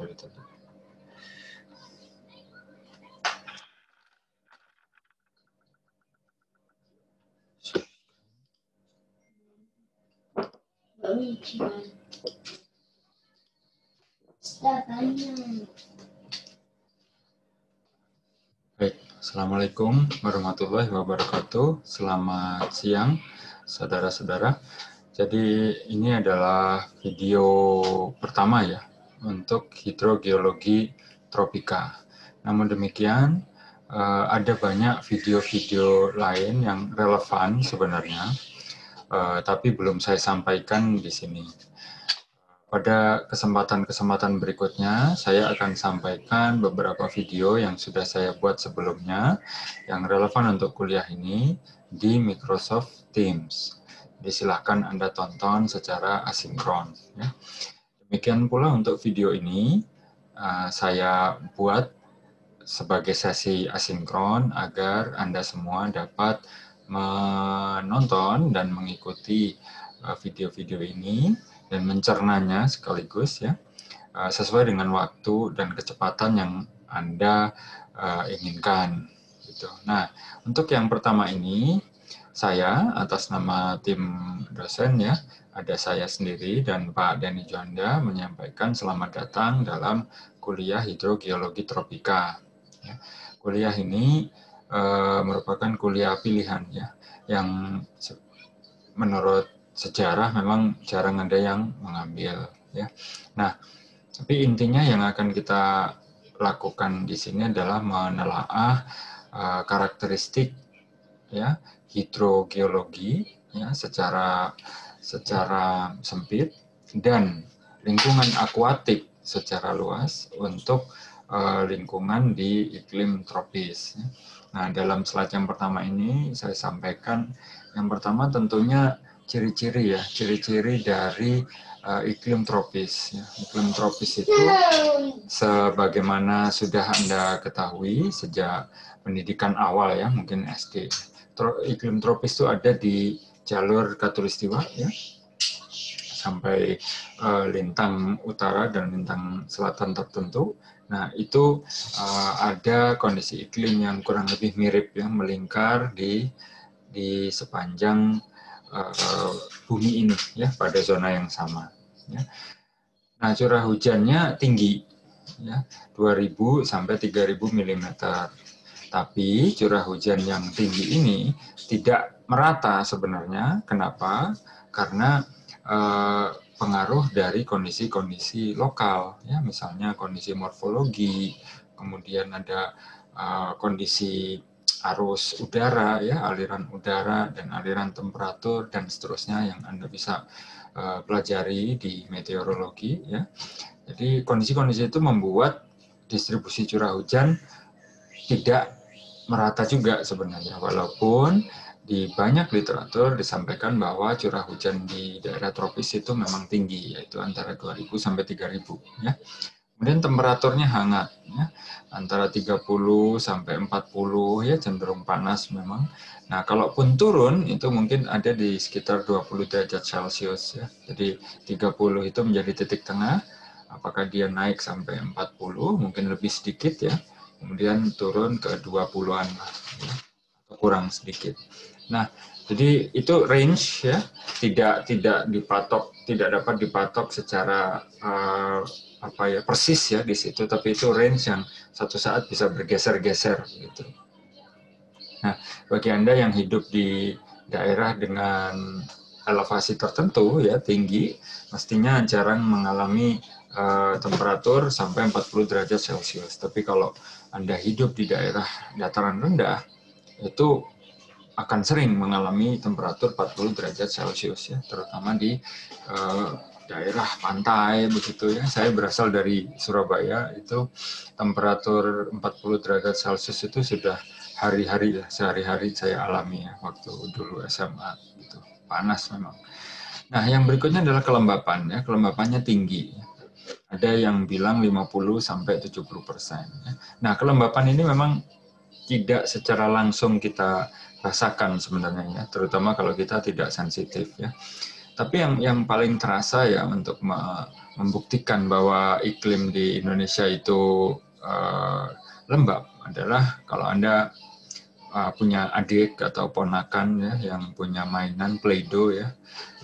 tadi. Baik, Assalamualaikum warahmatullahi wabarakatuh. Selamat siang, saudara-saudara. Jadi ini adalah video pertama ya untuk hidrogeologi tropika. Namun demikian eh, ada banyak video-video lain yang relevan sebenarnya, eh, tapi belum saya sampaikan di sini. Pada kesempatan-kesempatan berikutnya, saya akan sampaikan beberapa video yang sudah saya buat sebelumnya yang relevan untuk kuliah ini di Microsoft Teams. Disilahkan Anda tonton secara asinkron. Ya. Demikian pula untuk video ini, uh, saya buat sebagai sesi asinkron agar Anda semua dapat menonton dan mengikuti uh, video-video ini dan mencernanya sekaligus ya uh, sesuai dengan waktu dan kecepatan yang Anda inginkan gitu. Nah, untuk yang pertama ini saya atas nama tim dosen ya, ada saya sendiri dan Pak Dani Juanda menyampaikan selamat datang dalam kuliah hidrogeologi tropika. Ya. Kuliah ini uh, merupakan kuliah pilihan ya, yang menurut sejarah memang jarang ada yang mengambil ya. Nah, tapi intinya yang akan kita lakukan di sini adalah menelaah uh, karakteristik ya hidrogeologi ya secara secara sempit dan lingkungan akuatik secara luas untuk uh, lingkungan di iklim tropis. Nah, dalam slide yang pertama ini saya sampaikan yang pertama tentunya ciri-ciri ya, ciri-ciri dari uh, iklim tropis. Iklim tropis itu sebagaimana sudah Anda ketahui sejak pendidikan awal ya, mungkin SD. Iklim tropis itu ada di jalur katulistiwa ya, sampai uh, lintang utara dan lintang selatan tertentu. Nah, itu uh, ada kondisi iklim yang kurang lebih mirip ya, melingkar di di sepanjang uh, bumi ini ya pada zona yang sama. Ya. Nah curah hujannya tinggi ya 2000 sampai 3000 mm. Tapi curah hujan yang tinggi ini tidak merata sebenarnya. Kenapa? Karena uh, pengaruh dari kondisi-kondisi lokal ya misalnya kondisi morfologi, kemudian ada uh, kondisi arus udara ya aliran udara dan aliran temperatur dan seterusnya yang anda bisa uh, pelajari di meteorologi ya jadi kondisi-kondisi itu membuat distribusi curah hujan tidak merata juga sebenarnya walaupun di banyak literatur disampaikan bahwa curah hujan di daerah tropis itu memang tinggi yaitu antara 2000 sampai 3000 ya Kemudian temperaturnya hangat, ya, antara 30 sampai 40 ya cenderung panas memang. Nah, kalaupun turun itu mungkin ada di sekitar 20 derajat Celcius ya. Jadi 30 itu menjadi titik tengah. Apakah dia naik sampai 40 mungkin lebih sedikit ya. Kemudian turun ke 20-an ya, atau kurang sedikit. Nah, jadi itu range ya, tidak tidak dipatok, tidak dapat dipatok secara uh, apa ya persis ya di situ, tapi itu range yang satu saat bisa bergeser-geser gitu. Nah, bagi anda yang hidup di daerah dengan elevasi tertentu ya tinggi, mestinya jarang mengalami uh, temperatur sampai 40 derajat Celcius. Tapi kalau anda hidup di daerah dataran rendah, itu akan sering mengalami temperatur 40 derajat Celcius ya, terutama di uh, daerah pantai begitu ya. Saya berasal dari Surabaya itu temperatur 40 derajat Celcius itu sudah hari-hari ya, sehari-hari saya alami ya waktu dulu SMA gitu. Panas memang. Nah, yang berikutnya adalah kelembapan ya. Kelembapannya tinggi. Ada yang bilang 50 sampai 70 persen. Ya. Nah, kelembapan ini memang tidak secara langsung kita rasakan sebenarnya ya, terutama kalau kita tidak sensitif ya. Tapi yang yang paling terasa ya untuk membuktikan bahwa iklim di Indonesia itu uh, lembab adalah kalau anda uh, punya adik atau ponakan ya yang punya mainan play-doh ya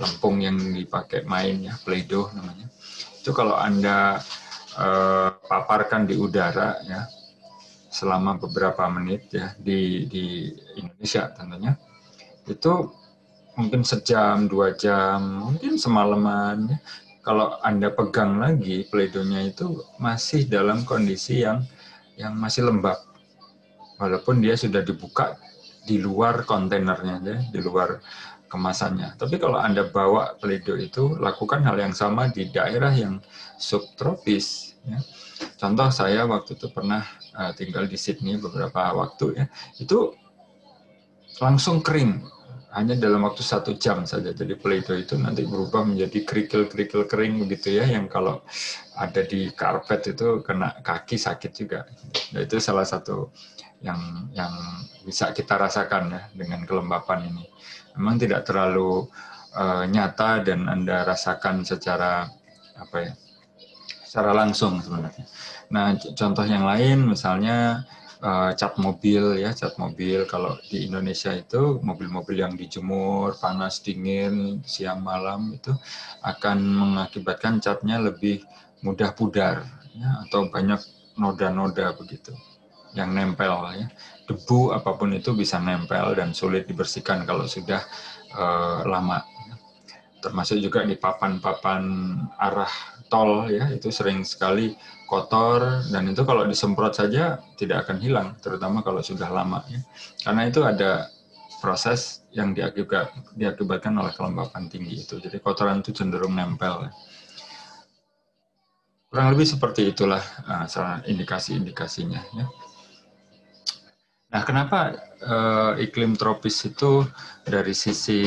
lempung yang dipakai main ya play-doh namanya itu kalau anda uh, paparkan di udara ya selama beberapa menit ya di di Indonesia tentunya. Itu mungkin sejam dua jam mungkin semalaman kalau anda pegang lagi pledonya itu masih dalam kondisi yang yang masih lembab. Walaupun dia sudah dibuka di luar kontainernya ya di luar kemasannya. Tapi kalau anda bawa pledo itu lakukan hal yang sama di daerah yang subtropis ya. contoh saya waktu itu pernah uh, tinggal di Sydney beberapa waktu ya. Itu langsung kering hanya dalam waktu satu jam saja. Jadi Play-Doh itu nanti berubah menjadi kerikil-kerikil kering begitu ya, yang kalau ada di karpet itu kena kaki sakit juga. Nah, itu salah satu yang yang bisa kita rasakan ya dengan kelembapan ini. Memang tidak terlalu uh, nyata dan anda rasakan secara apa ya, secara langsung sebenarnya. Nah contoh yang lain misalnya uh, cat mobil ya cat mobil. Kalau di Indonesia itu mobil-mobil yang dijemur panas dingin siang malam itu akan mengakibatkan catnya lebih mudah pudar ya, atau banyak noda-noda begitu yang nempel ya. Debu apa pun itu bisa nempel dan sulit dibersihkan kalau sudah uh, lama. Termasuk juga di papan-papan arah tol ya itu sering sekali kotor dan itu kalau disemprot saja tidak akan hilang terutama kalau sudah lama ya. Karena itu ada proses yang diakibat, diakibatkan oleh kelembapan tinggi itu. Jadi kotoran itu cenderung nempel ya. kurang lebih seperti itulah uh, indikasi-indikasinya ya. Nah kenapa uh, iklim tropis itu dari sisi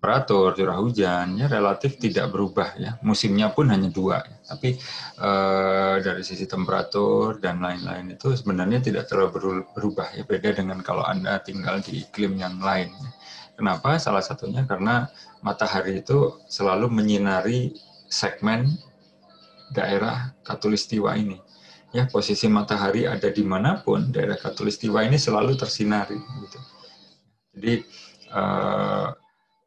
temperatur, curah hujannya relatif tidak berubah ya. Musimnya pun hanya dua. Ya. Tapi eh, dari sisi temperatur dan lain-lain itu sebenarnya tidak terlalu berubah ya. Beda dengan kalau Anda tinggal di iklim yang lain. Ya. Kenapa? Salah satunya karena matahari itu selalu menyinari segmen daerah katulistiwa ini. Ya, posisi matahari ada di mana pun, daerah katulistiwa ini selalu tersinari. Gitu. Jadi, eh,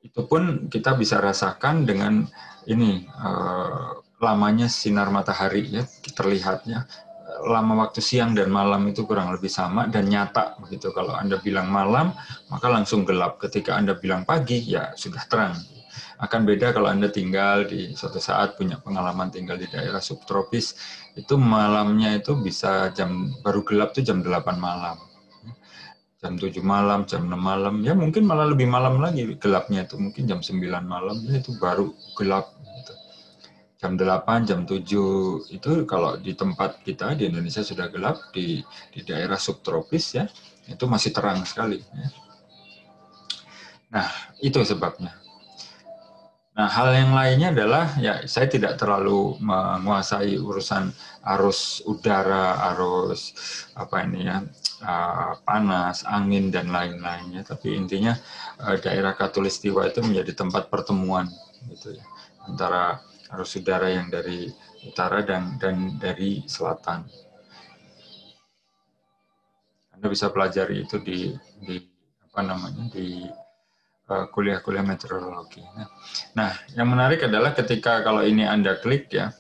itu pun kita bisa rasakan dengan ini uh, lamanya sinar matahari ya terlihatnya. Lama waktu siang dan malam itu kurang lebih sama dan nyata begitu. Kalau anda bilang malam maka langsung gelap. Ketika anda bilang pagi ya sudah terang. Akan beda kalau anda tinggal di suatu saat punya pengalaman tinggal di daerah subtropis itu malamnya itu bisa jam baru gelap tuh jam 8 malam jam 7 malam, jam 6 malam, ya mungkin malah lebih malam lagi gelapnya itu, mungkin jam 9 malam ya itu baru gelap. Gitu. Jam 8, jam 7 itu kalau di tempat kita di Indonesia sudah gelap, di, di daerah subtropis ya, itu masih terang sekali. Ya. Nah, itu sebabnya. Nah, hal yang lainnya adalah ya saya tidak terlalu menguasai urusan arus udara, arus apa ini ya, uh, panas, angin dan lain-lainnya. Tapi intinya uh, daerah Katulistiwa itu menjadi tempat pertemuan gitu ya antara arus udara yang dari utara dan dan dari selatan. Anda bisa pelajari itu di di apa namanya di Eh, kuliah-kuliah meteorologi. Nah, nah, yang menarik adalah ketika kalau ini Anda klik ya,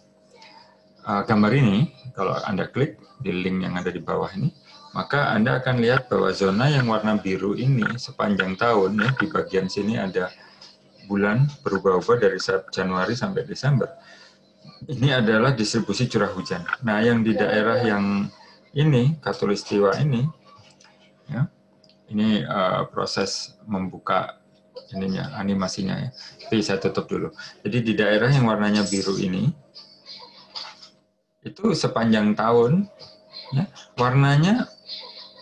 uh, gambar ini, kalau Anda klik di link yang ada di bawah ini, maka Anda akan lihat bahwa zona yang warna biru ini sepanjang tahun ya, di bagian sini ada bulan berubah-ubah dari Januari sampai Desember. Ini adalah distribusi curah hujan. Nah, yang di daerah yang ini, Katulistiwa ini, ya, ini uh, proses membuka ininya animasinya ya. Tapi saya tutup dulu. Jadi di daerah yang warnanya biru ini itu sepanjang tahun ya warnanya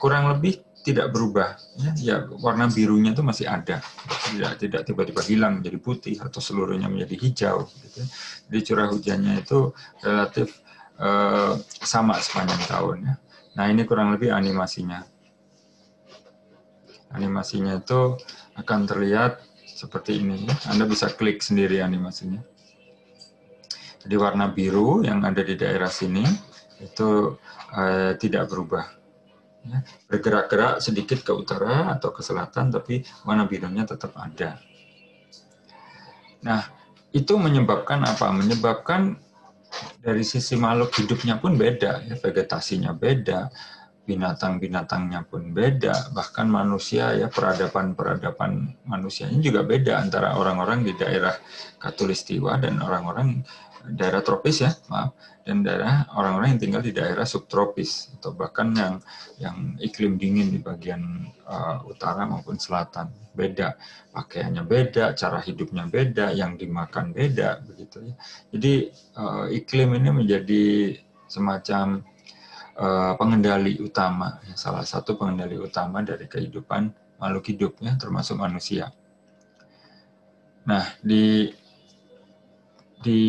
kurang lebih tidak berubah ya, ya warna birunya itu masih ada tidak tidak tiba-tiba hilang menjadi putih atau seluruhnya menjadi hijau gitu. jadi curah hujannya itu relatif eh, sama sepanjang tahun ya nah ini kurang lebih animasinya animasinya itu akan terlihat seperti ini. Anda bisa klik sendiri animasinya. Jadi warna biru yang ada di daerah sini itu uh, tidak berubah. Ya. Bergerak-gerak sedikit ke utara atau ke selatan, tapi warna birunya tetap ada. Nah, itu menyebabkan apa? Menyebabkan dari sisi makhluk hidupnya pun beda, ya, vegetasinya beda, binatang-binatangnya pun beda, bahkan manusia ya peradaban-peradaban manusianya juga beda antara orang-orang di daerah Katulistiwa dan orang-orang daerah tropis ya, maaf, dan daerah orang-orang yang tinggal di daerah subtropis atau bahkan yang yang iklim dingin di bagian uh, utara maupun selatan. Beda, pakaiannya beda, cara hidupnya beda, yang dimakan beda begitu ya. Jadi uh, iklim ini menjadi semacam uh, pengendali utama, ya, salah satu pengendali utama dari kehidupan makhluk hidup ya, termasuk manusia. Nah, di di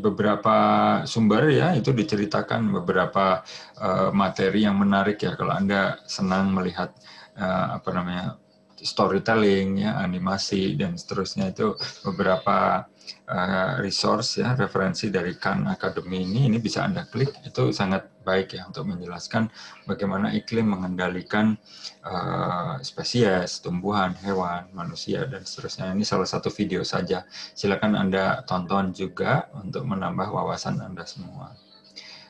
beberapa sumber ya itu diceritakan beberapa uh, materi yang menarik ya kalau anda senang melihat uh, apa namanya storytelling ya animasi dan seterusnya itu beberapa uh, resource ya referensi dari Khan Academy ini ini bisa anda klik itu sangat baik ya untuk menjelaskan bagaimana iklim mengendalikan uh, spesies, tumbuhan, hewan, manusia dan seterusnya. Ini salah satu video saja. Silakan Anda tonton juga untuk menambah wawasan Anda semua.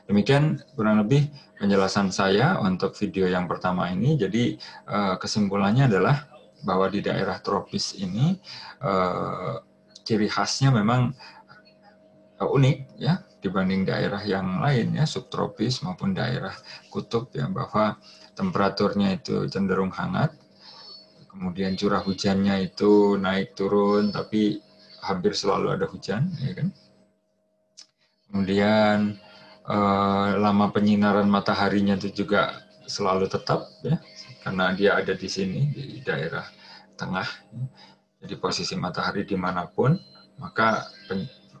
Demikian kurang lebih penjelasan saya untuk video yang pertama ini. Jadi uh, kesimpulannya adalah bahwa di daerah tropis ini uh, ciri khasnya memang unik ya dibanding daerah yang lain ya subtropis maupun daerah kutub ya bahwa temperaturnya itu cenderung hangat kemudian curah hujannya itu naik turun tapi hampir selalu ada hujan ya kan? Kemudian eh, lama penyinaran mataharinya itu juga selalu tetap ya karena dia ada di sini di daerah tengah jadi posisi matahari di mana pun maka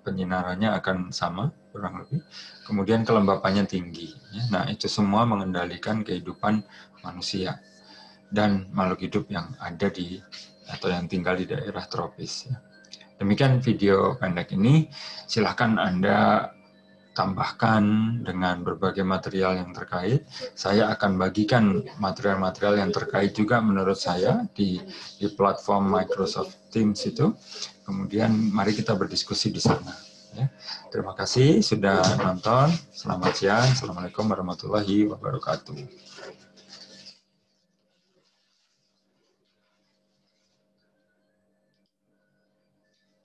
penyinarannya akan sama kurang lebih. Kemudian kelembapannya tinggi. Ya. Nah itu semua mengendalikan kehidupan manusia dan makhluk hidup yang ada di atau yang tinggal di daerah tropis. Ya. Demikian video pendek ini. Silahkan Anda tambahkan dengan berbagai material yang terkait. Saya akan bagikan material-material yang terkait juga menurut saya di, di platform Microsoft Teams itu. Kemudian mari kita berdiskusi di sana. Ya. Terima kasih sudah nonton. Selamat siang. Assalamualaikum warahmatullahi wabarakatuh.